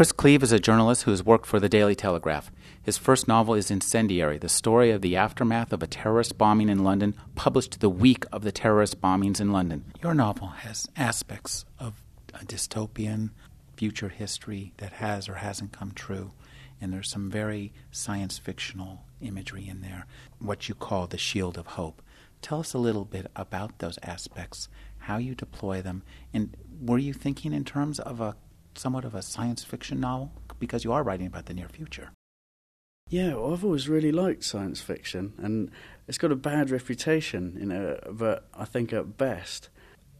Chris Cleave is a journalist who has worked for the Daily Telegraph. His first novel is Incendiary, the story of the aftermath of a terrorist bombing in London, published the week of the terrorist bombings in London. Your novel has aspects of a dystopian future history that has or hasn't come true, and there's some very science fictional imagery in there, what you call the shield of hope. Tell us a little bit about those aspects, how you deploy them, and were you thinking in terms of a somewhat of a science fiction novel because you are writing about the near future? Yeah, well, I've always really liked science fiction, and it's got a bad reputation, you know. But I think at best,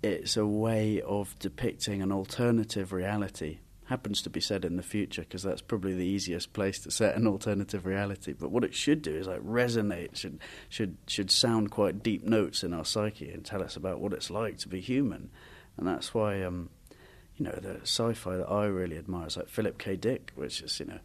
it's a way of depicting an alternative reality happens to be said in the future because that's probably the easiest place to set an alternative reality. But what it should do is like resonate, should should should sound quite deep notes in our psyche and tell us about what it's like to be human. And that's why um, you know the sci-fi that I really admire is like Philip K. Dick, which is you know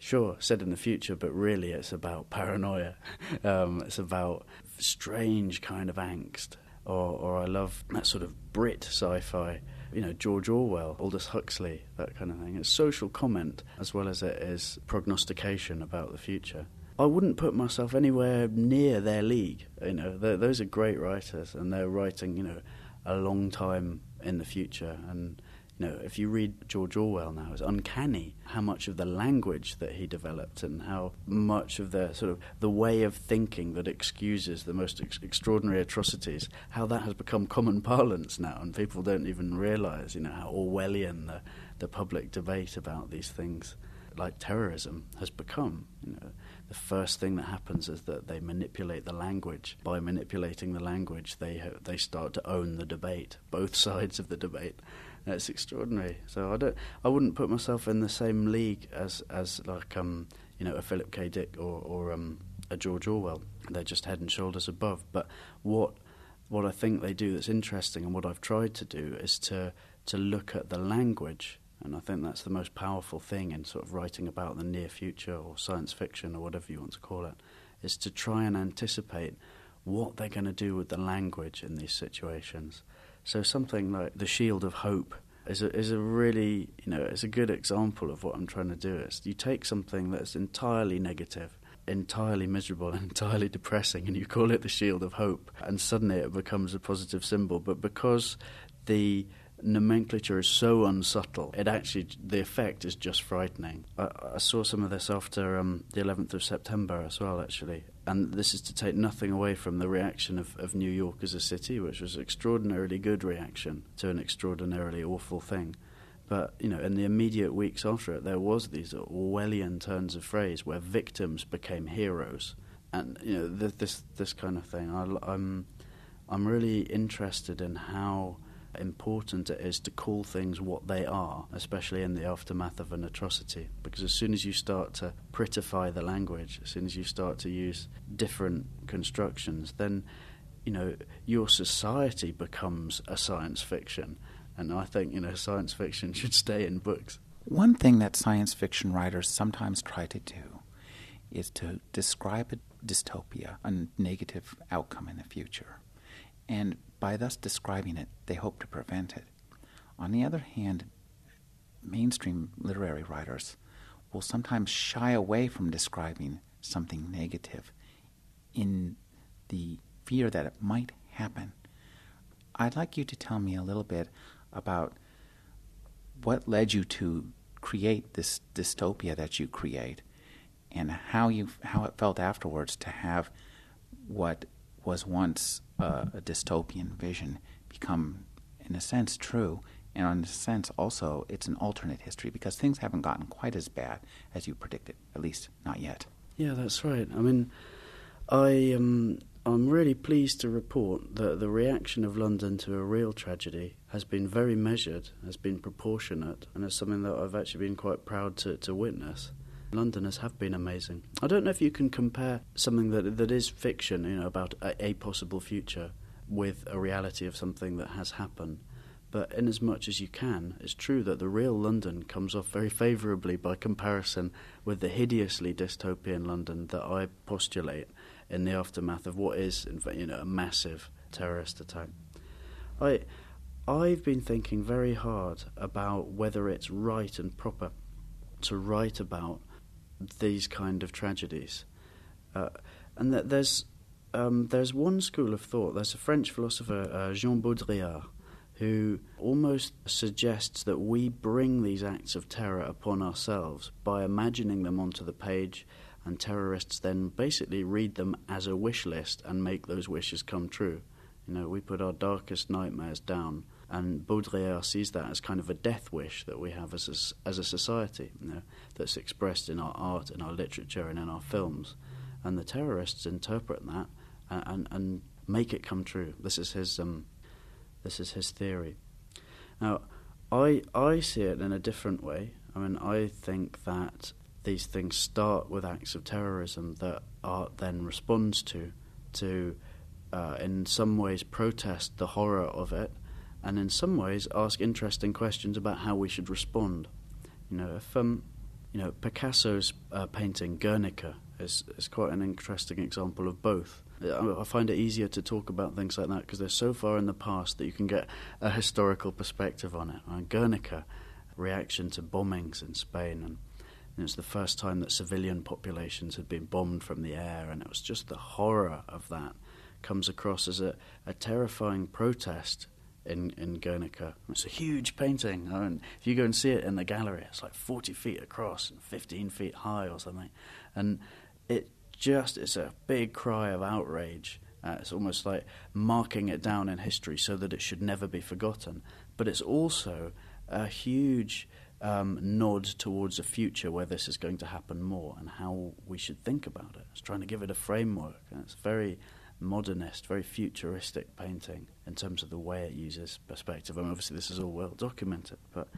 sure said in the future, but really it's about paranoia. um, it's about strange kind of angst. Or, or I love that sort of Brit sci-fi you know, George Orwell, Aldous Huxley, that kind of thing. It's social comment as well as it is prognostication about the future. I wouldn't put myself anywhere near their league. You know, those are great writers, and they're writing, you know, a long time in the future. And know, if you read George Orwell now, it's uncanny how much of the language that he developed and how much of the sort of the way of thinking that excuses the most ex- extraordinary atrocities, how that has become common parlance now, and people don't even realise, you know, how Orwellian the, the public debate about these things, like terrorism, has become. You know, the first thing that happens is that they manipulate the language. By manipulating the language, they they start to own the debate, both sides of the debate it's extraordinary. So I don't, I wouldn't put myself in the same league as as like um, you know a Philip K. Dick or or um, a George Orwell. They're just head and shoulders above. But what what I think they do that's interesting, and what I've tried to do is to to look at the language, and I think that's the most powerful thing in sort of writing about the near future or science fiction or whatever you want to call it, is to try and anticipate what they're going to do with the language in these situations. So something like the Shield of Hope is a, is a really, you know, it's a good example of what I'm trying to do. Is you take something that's entirely negative, entirely miserable, entirely depressing, and you call it the Shield of Hope, and suddenly it becomes a positive symbol. But because the nomenclature is so unsubtle, it actually the effect is just frightening. I, I saw some of this after um, the 11th of September as well, actually, and this is to take nothing away from the reaction of, of New York as a city, which was an extraordinarily good reaction to an extraordinarily awful thing. But you know, in the immediate weeks after it, there was these Orwellian turns of phrase where victims became heroes, and you know, th- this this kind of thing. I, I'm I'm really interested in how important it is to call things what they are, especially in the aftermath of an atrocity. Because as soon as you start to prettify the language, as soon as you start to use different constructions, then you know your society becomes a science fiction. And I think you know science fiction should stay in books. One thing that science fiction writers sometimes try to do is to describe a dystopia, a negative outcome in the future. And by thus describing it, they hope to prevent it. On the other hand, mainstream literary writers will sometimes shy away from describing something negative in the fear that it might happen. I'd like you to tell me a little bit about what led you to create this dystopia that you create and how you how it felt afterwards to have what was once uh, a dystopian vision become, in a sense, true. And in a sense, also, it's an alternate history because things haven't gotten quite as bad as you predicted, at least not yet. Yeah, that's right. I mean, I um, I'm really pleased to report that the reaction of London to a real tragedy has been very measured, has been proportionate, and is something that I've actually been quite proud to, to witness. Londoners have been amazing. I don't know if you can compare something that that is fiction, you know, about a, a possible future, with a reality of something that has happened. But in as much as you can, it's true that the real London comes off very favourably by comparison with the hideously dystopian London that I postulate in the aftermath of what is, you know, a massive terrorist attack. I, I've been thinking very hard about whether it's right and proper to write about these kind of tragedies. Uh, and there's um, there's one school of thought. There's a French philosopher, uh, Jean Baudrillard, who almost suggests that we bring these acts of terror upon ourselves by imagining them onto the page, and terrorists then basically read them as a wish list and make those wishes come true. You know, we put our darkest nightmares down, and Baudrillard sees that as kind of a death wish that we have as a, as a society, you know, that's expressed in our art, in our literature, and in our films. And the terrorists interpret that and, and, and make it come true. This is his um, this is his theory. Now, I I see it in a different way. I mean, I think that these things start with acts of terrorism that art then responds to, to uh, in some ways protest the horror of it, and in some ways ask interesting questions about how we should respond. You know, if um, you know Picasso's uh, painting Guernica is is quite an interesting example of both. I find it easier to talk about things like that because they're so far in the past that you can get a historical perspective on it. And Guernica, reaction to bombings in Spain, and, and it was the first time that civilian populations had been bombed from the air, and it was just the horror of that comes across as a, a terrifying protest in, in Guernica. It's a huge painting. I mean, if you go and see it in the gallery, it's like 40 feet across and 15 feet high or something. And it just it's a big cry of outrage. Uh, it's almost like marking it down in history so that it should never be forgotten. But it's also a huge um, nod towards a future where this is going to happen more and how we should think about it. It's trying to give it a framework. And it's very modernist, very futuristic painting in terms of the way it uses perspective. I mean, obviously, this is all well documented, but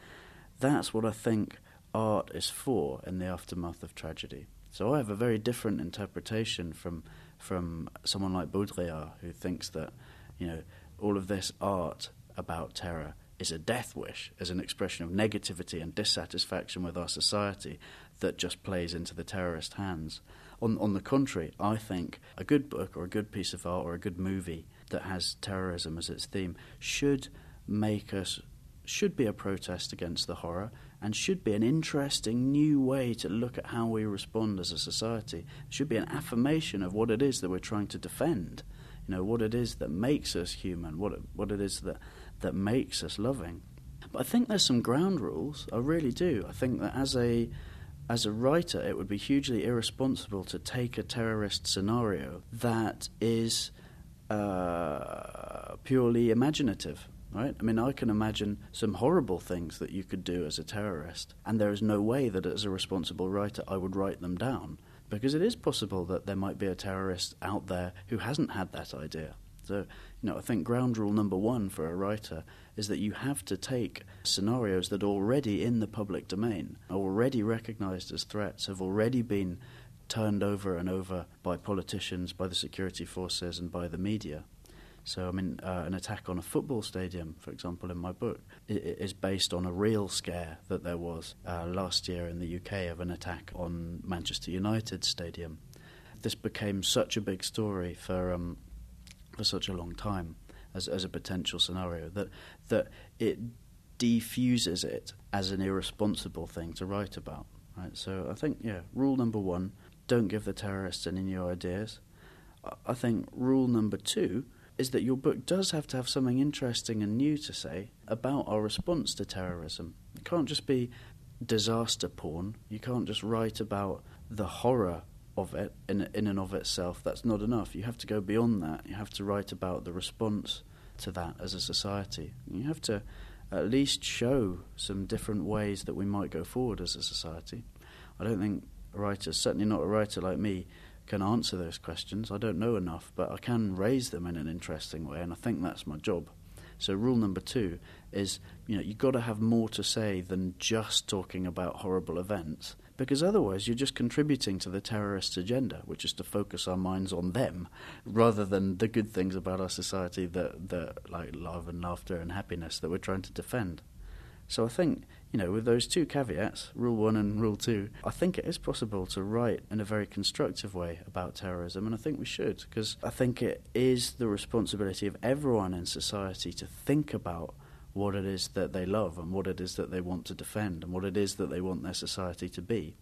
that's what I think art is for in the aftermath of tragedy. So I have a very different interpretation from from someone like Baudrillard, who thinks that you know all of this art about terror is a death wish, as an expression of negativity and dissatisfaction with our society that just plays into the terrorist hands. On, on the contrary, I think a good book or a good piece of art or a good movie that has terrorism as its theme should make us should be a protest against the horror and should be an interesting new way to look at how we respond as a society. It should be an affirmation of what it is that we're trying to defend. You know, what it is that makes us human, what it, what it is that, that makes us loving. But I think there's some ground rules. I really do. I think that as a as a writer, it would be hugely irresponsible to take a terrorist scenario that is uh, purely imaginative right? I mean, I can imagine some horrible things that you could do as a terrorist, and there is no way that as a responsible writer I would write them down because it is possible that there might be a terrorist out there who hasn't had that idea. So, you know, I think ground rule number one for a writer is that you have to take scenarios that are already in the public domain, are already recognized as threats, have already been turned over and over by politicians, by the security forces, and by the media, so, I mean, uh, an attack on a football stadium, for example, in my book, is based on a real scare that there was uh, last year in the UK of an attack on Manchester United stadium. This became such a big story for um, for such a long time as as a potential scenario that that it defuses it as an irresponsible thing to write about. Right. So I think yeah, rule number one: don't give the terrorists any new ideas. I think rule number two is that your book does have to have something interesting and new to say about our response to terrorism. It can't just be disaster porn. You can't just write about the horror of it in, in and of itself. That's not enough. You have to go beyond that. You have to write about the response to that as a society. You have to at least show some different ways that we might go forward as a society. I don't think writers, certainly not a writer like me, can answer those questions. I don't know enough, but I can raise them in an interesting way, and I think that's my job. So, rule number two is you know you've got to have more to say than just talking about horrible events, because otherwise you're just contributing to the terrorists' agenda, which is to focus our minds on them rather than the good things about our society that that like love and laughter and happiness that we're trying to defend. So I think, you know, with those two caveats, rule one and rule two, I think it is possible to write in a very constructive way about terrorism, and I think we should, because I think it is the responsibility of everyone in society to think about what it is that they love and what it is that they want to defend and what it is that they want their society to be.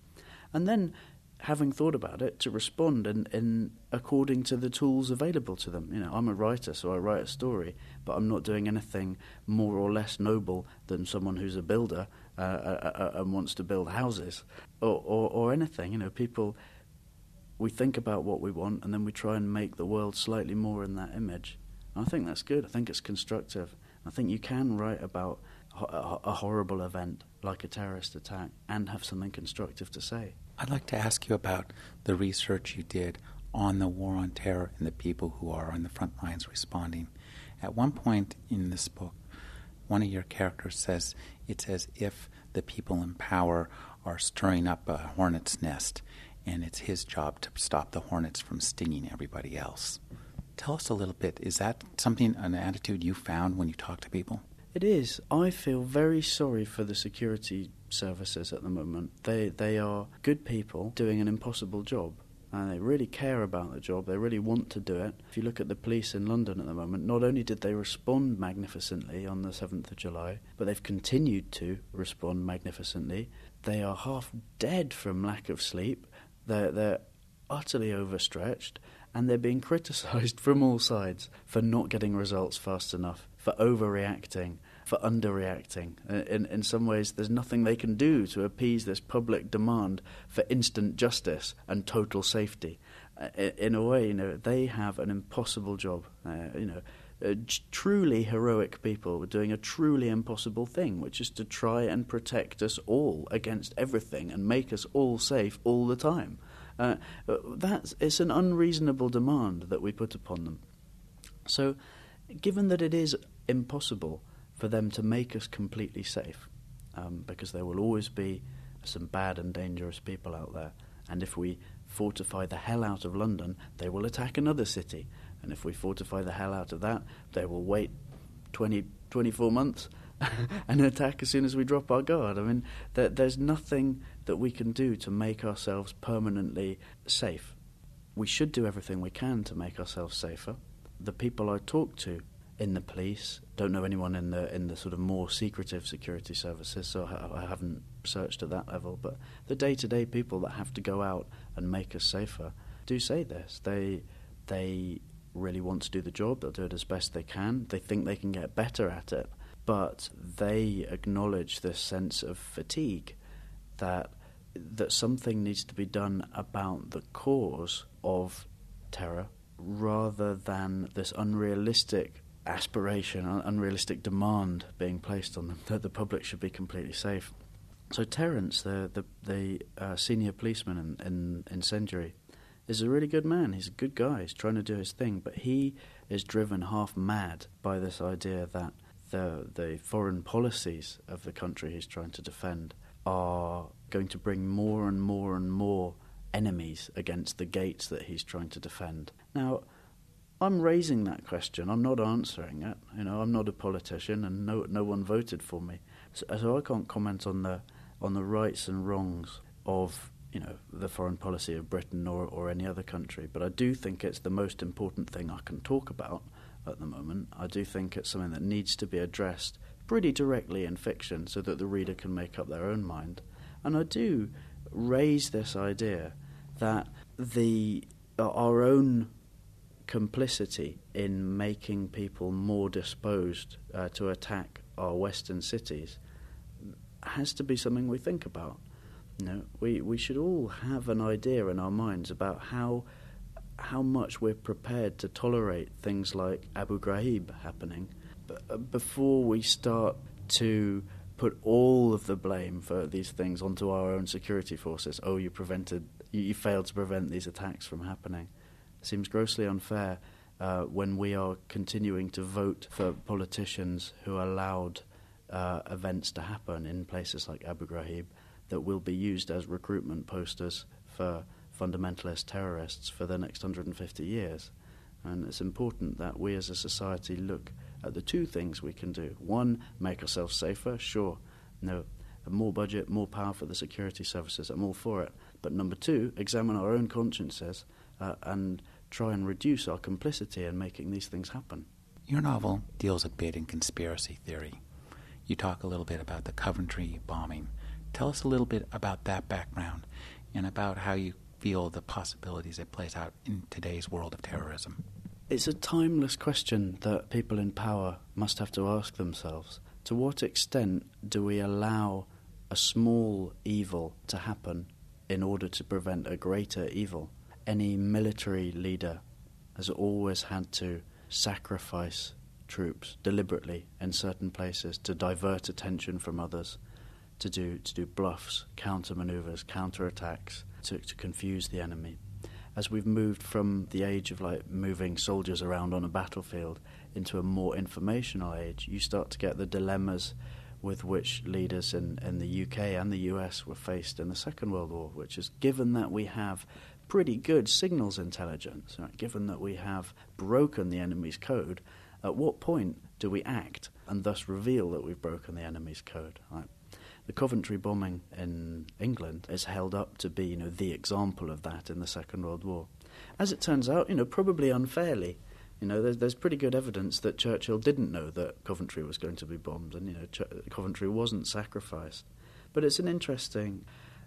And then having thought about it to respond in, in according to the tools available to them. You know, I'm a writer, so I write a story, but I'm not doing anything more or less noble than someone who's a builder uh, uh, uh, and wants to build houses or, or, or anything. You know, people we think about what we want and then we try and make the world slightly more in that image. And I think that's good. I think it's constructive. I think you can write about a, horrible event like a terrorist attack and have something constructive to say. I'd like to ask you about the research you did on the war on terror and the people who are on the front lines responding. At one point in this book, one of your characters says it's as if the people in power are stirring up a hornet's nest, and it's his job to stop the hornets from stinging everybody else. Tell us a little bit. Is that something, an attitude you found when you talk to people? It is. I feel very sorry for the security services at the moment. They they are good people doing an impossible job. And they really care about the job. They really want to do it. If you look at the police in London at the moment, not only did they respond magnificently on the 7th of July, but they've continued to respond magnificently. They are half dead from lack of sleep. They're, they're utterly overstretched and they're being criticised from all sides for not getting results fast enough, for overreacting, for underreacting. Uh, in, in some ways, there's nothing they can do to appease this public demand for instant justice and total safety. Uh, in a way, you know, they have an impossible job. Uh, you know, uh, truly heroic people doing a truly impossible thing, which is to try and protect us all against everything and make us all safe all the time. Uh, that's it's an unreasonable demand that we put upon them. So, given that it is impossible for them to make us completely safe, um, because there will always be some bad and dangerous people out there, and if we fortify the hell out of London, they will attack another city, and if we fortify the hell out of that, they will wait 20, 24 months and attack as soon as we drop our guard. I mean, there, there's nothing that we can do to make ourselves permanently safe. We should do everything we can to make ourselves safer. The people I talk to in the police don't know anyone in the in the sort of more secretive security services, so I, I haven't searched at that level. But the day-to-day people that have to go out and make us safer do say this. They they really want to do the job. They'll do it as best they can. They think they can get better at it but they acknowledge this sense of fatigue that that something needs to be done about the cause of terror rather than this unrealistic aspiration, unrealistic demand being placed on them that the public should be completely safe. So Terence, the the, the uh, senior policeman in, in Incendiary, is a really good man. He's a good guy. He's trying to do his thing, but he is driven half mad by this idea that the the foreign policies of the country he's trying to defend are going to bring more and more and more enemies against the gates that he's trying to defend. Now, I'm raising that question. I'm not answering it. You know, I'm not a politician, and no no one voted for me, so, so I can't comment on the on the rights and wrongs of you know the foreign policy of Britain or or any other country. But I do think it's the most important thing I can talk about at the moment. I do think it's something that needs to be addressed pretty directly in fiction so that the reader can make up their own mind. And I do raise this idea that the uh, our own complicity in making people more disposed uh, to attack our western cities has to be something we think about. You know, we we should all have an idea in our minds about how how much we're prepared to tolerate things like Abu Ghraib happening uh, before we start to put all of the blame for these things onto our own security forces. Oh, you prevented, you, failed to prevent these attacks from happening. It seems grossly unfair uh, when we are continuing to vote for politicians who allowed uh, events to happen in places like Abu Ghraib that will be used as recruitment posters for fundamentalist terrorists for the next 150 years. And it's important that we as a society look at the two things we can do. One, make ourselves safer, sure. No, more budget, more power for the security services, I'm all for it. But number two, examine our own consciences uh, and try and reduce our complicity in making these things happen. Your novel deals a bit in conspiracy theory. you talk a little bit about the Coventry bombing. Tell us a little bit about that background and about how you feel the possibilities it plays out in today's world of terrorism. It's a timeless question that people in power must have to ask themselves. To what extent do we allow a small evil to happen in order to prevent a greater evil? Any military leader has always had to sacrifice troops deliberately in certain places to divert attention from others, to do to do bluffs, counter maneuvers, counter attacks, to, to confuse the enemy. As we've moved from the age of like moving soldiers around on a battlefield into a more informational age, you start to get the dilemmas with which leaders in, in the UK and the US were faced in the Second World War, which is given that we have pretty good signals intelligence, right, given that we have broken the enemy's code, at what point do we act and thus reveal that we've broken the enemy's code? Right? The Coventry bombing in England is held up to be, you know, the example of that in the Second World War. As it turns out, you know, probably unfairly, you know, there's, there's pretty good evidence that Churchill didn't know that Coventry was going to be bombed, and you know, Ch- Coventry wasn't sacrificed. But it's an interesting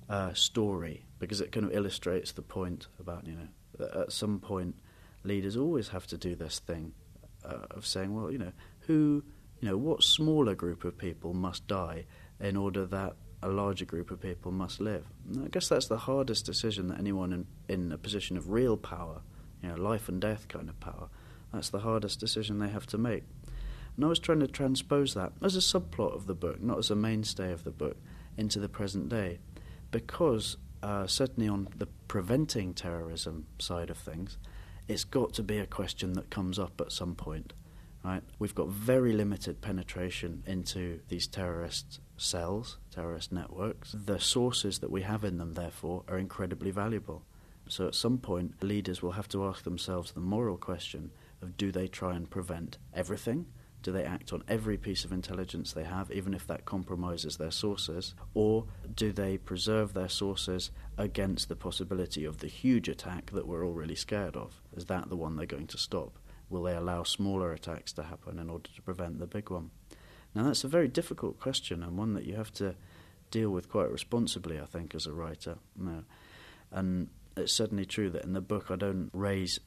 uh, story because it kind of illustrates the point about you know that at some point leaders always have to do this thing uh, of saying, well, you know, who, you know, what smaller group of people must die in order that a larger group of people must live. And I guess that's the hardest decision that anyone in, in a position of real power, you know, life and death kind of power, that's the hardest decision they have to make. And I was trying to transpose that as a subplot of the book, not as a mainstay of the book, into the present day, because uh, certainly on the preventing terrorism side of things, it's got to be a question that comes up at some point. Right? We've got very limited penetration into these terrorist cells, terrorist networks. The sources that we have in them, therefore, are incredibly valuable. So at some point, leaders will have to ask themselves the moral question of do they try and prevent everything? Do they act on every piece of intelligence they have, even if that compromises their sources? Or do they preserve their sources against the possibility of the huge attack that we're all really scared of? Is that the one they're going to stop? Will they allow smaller attacks to happen in order to prevent the big one? Now, that's a very difficult question and one that you have to deal with quite responsibly, I think, as a writer. And it's certainly true that in the book I don't raise,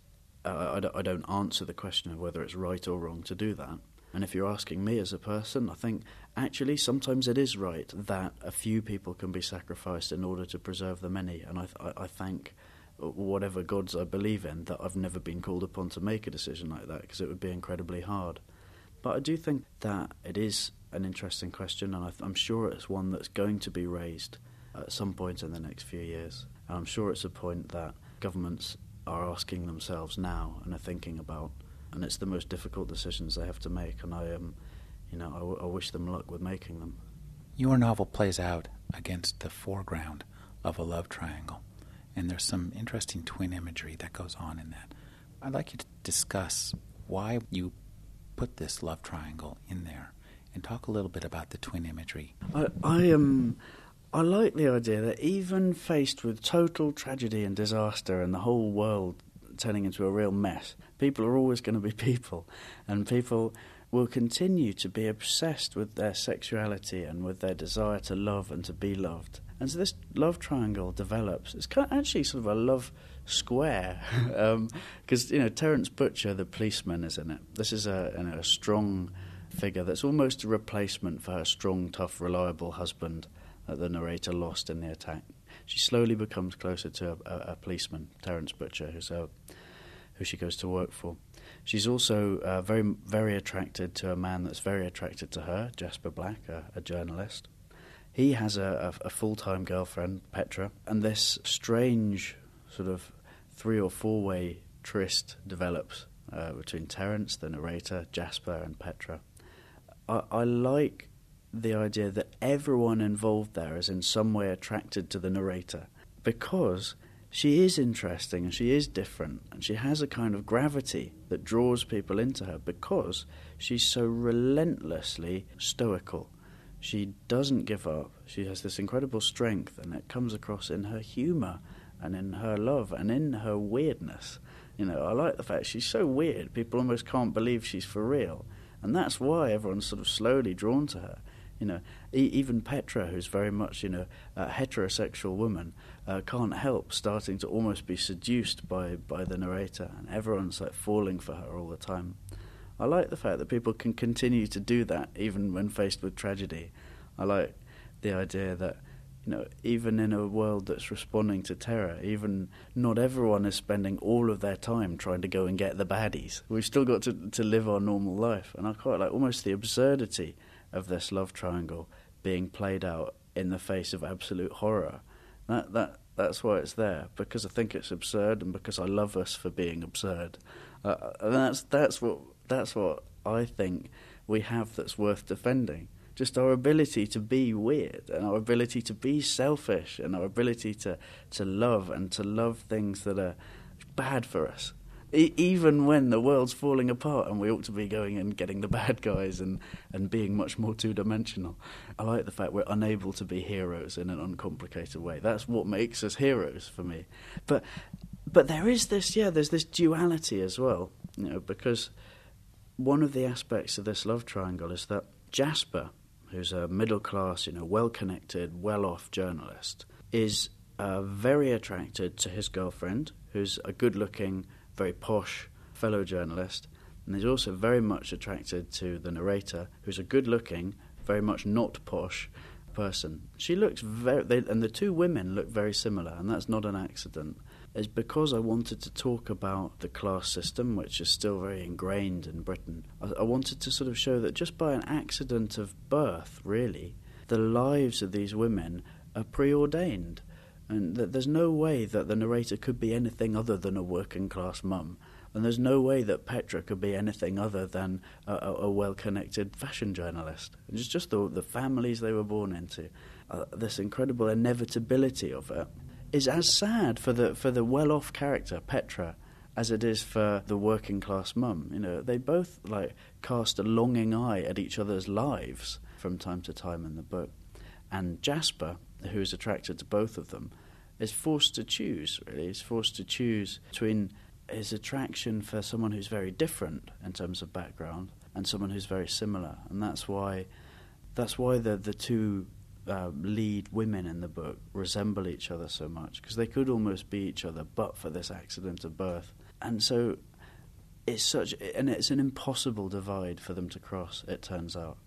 uh, I, don't, I don't answer the question of whether it's right or wrong to do that. And if you're asking me as a person, I think actually sometimes it is right that a few people can be sacrificed in order to preserve the many. And I, I, I thank whatever gods I believe in that I've never been called upon to make a decision like that because it would be incredibly hard. But I do think that it is an interesting question, and I am sure it's one that's going to be raised at some point in the next few years. And I'm sure it's a point that governments are asking themselves now and are thinking about and it's the most difficult decisions they have to make. And I, um, you know, I, w- I wish them luck with making them. Your novel plays out against the foreground of a love triangle, and there's some interesting twin imagery that goes on in that. I'd like you to discuss why you put this love triangle in there, and talk a little bit about the twin imagery. I, I am. I like the idea that even faced with total tragedy and disaster and the whole world turning into a real mess. People are always going to be people, and people will continue to be obsessed with their sexuality and with their desire to love and to be loved. And so this love triangle develops. It's kind of actually sort of a love square, because um, you know Terence Butcher, the policeman, is in it. This is a, you know, a strong figure that's almost a replacement for her strong, tough, reliable husband that the narrator lost in the attack she slowly becomes closer to a, a, a policeman, Terence Butcher, who's a, who she goes to work for. She's also uh, very, very attracted to a man that's very attracted to her, Jasper Black, a, a journalist. He has a, a full time girlfriend, Petra, and this strange sort of three or four way tryst develops uh, between Terence, the narrator, Jasper, and Petra. I, I like the idea that everyone involved there is in some way attracted to the narrator because she is interesting and she is different and she has a kind of gravity that draws people into her because she's so relentlessly stoical. She doesn't give up. She has this incredible strength and it comes across in her humor and in her love and in her weirdness. You know, I like the fact she's so weird, people almost can't believe she's for real. And that's why everyone's sort of slowly drawn to her You know, e- even Petra, who's very much you know a heterosexual woman, uh, can't help starting to almost be seduced by by the narrator, and everyone's like falling for her all the time. I like the fact that people can continue to do that even when faced with tragedy. I like the idea that you know, even in a world that's responding to terror, even not everyone is spending all of their time trying to go and get the baddies. We've still got to to live our normal life, and I quite like almost the absurdity of this love triangle being played out in the face of absolute horror. That that that's why it's there because I think it's absurd and because I love us for being absurd. Uh, and that's that's what that's what I think we have that's worth defending. Just our ability to be weird and our ability to be selfish and our ability to, to love and to love things that are bad for us. E- even when the world's falling apart and we ought to be going and getting the bad guys and, and being much more two dimensional. I like the fact we're unable to be heroes in an uncomplicated way. That's what makes us heroes for me. But but there is this yeah, there's this duality as well, you know, because one of the aspects of this love triangle is that Jasper, who's a middle class, you know, well connected, well off journalist, is uh, very attracted to his girlfriend, who's a good looking, very posh fellow journalist. And he's also very much attracted to the narrator, who's a good looking, very much not posh person. She looks very, they, and the two women look very similar, and that's not an accident It's because I wanted to talk about the class system, which is still very ingrained in Britain. I, I, wanted to sort of show that just by an accident of birth, really, the lives of these women are preordained. And that there's no way that the narrator could be anything other than a working class mum. And there's no way that Petra could be anything other than a, a, a well connected fashion journalist. It's just the, the families they were born into. Uh, this incredible inevitability of it is as sad for the for the well off character Petra as it is for the working class mum. You know, they both like cast a longing eye at each other's lives from time to time in the book. And Jasper, who is attracted to both of them, is forced to choose, really. He's forced to choose between his attraction for someone who's very different in terms of background and someone who's very similar. And that's why that's why the the two uh, lead women in the book resemble each other so much because they could almost be each other but for this accident of birth. And so it's such and it's an impossible divide for them to cross it turns out.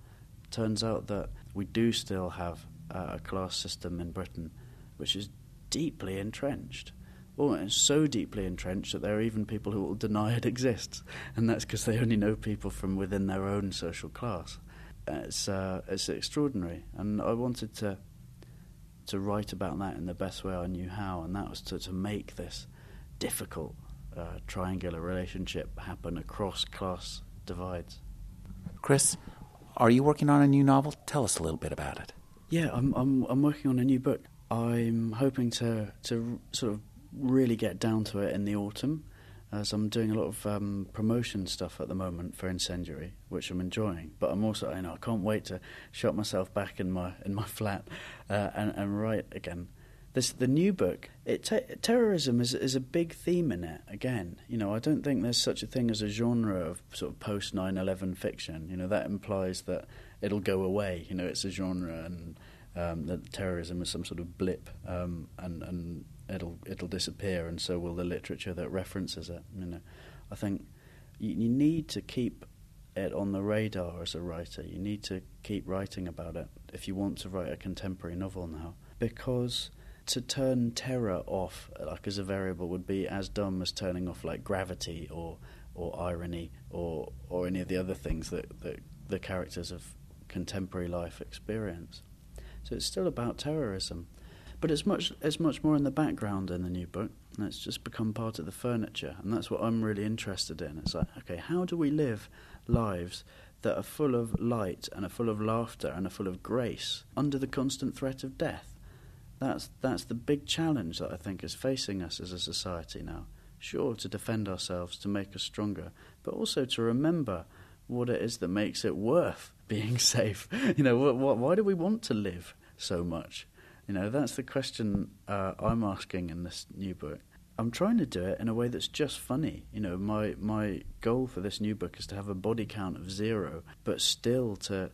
Turns out that we do still have uh, a class system in Britain which is deeply entrenched. It's so deeply entrenched that there are even people who will deny it exists, and that's because they only know people from within their own social class it's uh, it's extraordinary, and I wanted to to write about that in the best way I knew how, and that was to to make this difficult uh, triangular relationship happen across class divides. Chris, are you working on a new novel? Tell us a little bit about it. Yeah, I'm I'm I'm working on a new book. I'm hoping to to sort of really get down to it in the autumn as I'm doing a lot of um, promotion stuff at the moment for Incendiary, which I'm enjoying. But I'm also, you know, I can't wait to shut myself back in my in my flat uh, and, and write again. This the new book. It te- terrorism is is a big theme in it. Again, you know, I don't think there's such a thing as a genre of sort of post 9/11 fiction. You know, that implies that it'll go away. You know, it's a genre and um, that terrorism is some sort of blip, um, and and it'll it'll disappear, and so will the literature that references it. You know, I think you, you need to keep it on the radar as a writer. You need to keep writing about it if you want to write a contemporary novel now, because to turn terror off like as a variable would be as dumb as turning off like gravity or or irony or or any of the other things that, that the characters of contemporary life experience. So it's still about terrorism. But it's much it's much more in the background in the new book. And it's just become part of the furniture, and that's what I'm really interested in. It's like, okay, how do we live lives that are full of light and are full of laughter and are full of grace under the constant threat of death? That's that's the big challenge that I think is facing us as a society now. Sure, to defend ourselves, to make us stronger, but also to remember what it is that makes it worth being safe. You know, what, what, why do we want to live so much? You know, that's the question uh, I'm asking in this new book. I'm trying to do it in a way that's just funny. You know, my my goal for this new book is to have a body count of zero, but still to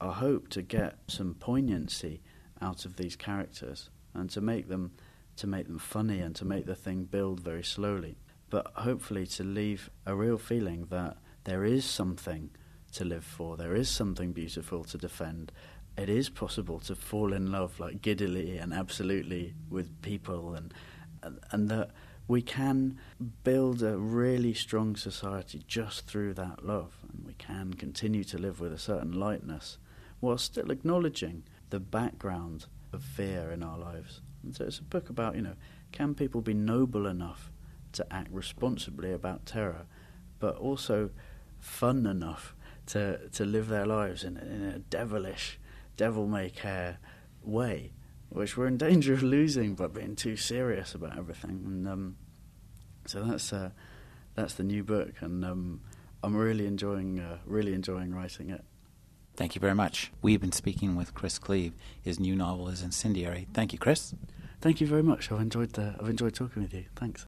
I hope to get some poignancy out of these characters and to make them to make them funny and to make the thing build very slowly. But hopefully to leave a real feeling that there is something to live for, there is something beautiful to defend. It is possible to fall in love like giddily and absolutely with people and and, and that we can build a really strong society just through that love and we can continue to live with a certain lightness while still acknowledging the background of fear in our lives. And so it's a book about, you know, can people be noble enough to act responsibly about terror, but also fun enough to, to live their lives in, in a devilish, devil may care way, which we're in danger of losing by being too serious about everything. And um, so that's uh, that's the new book, and um, I'm really enjoying uh, really enjoying writing it. Thank you very much. We've been speaking with Chris Cleave. His new novel is Incendiary. Thank you, Chris. Thank you very much. I've enjoyed the, I've enjoyed talking with you. Thanks.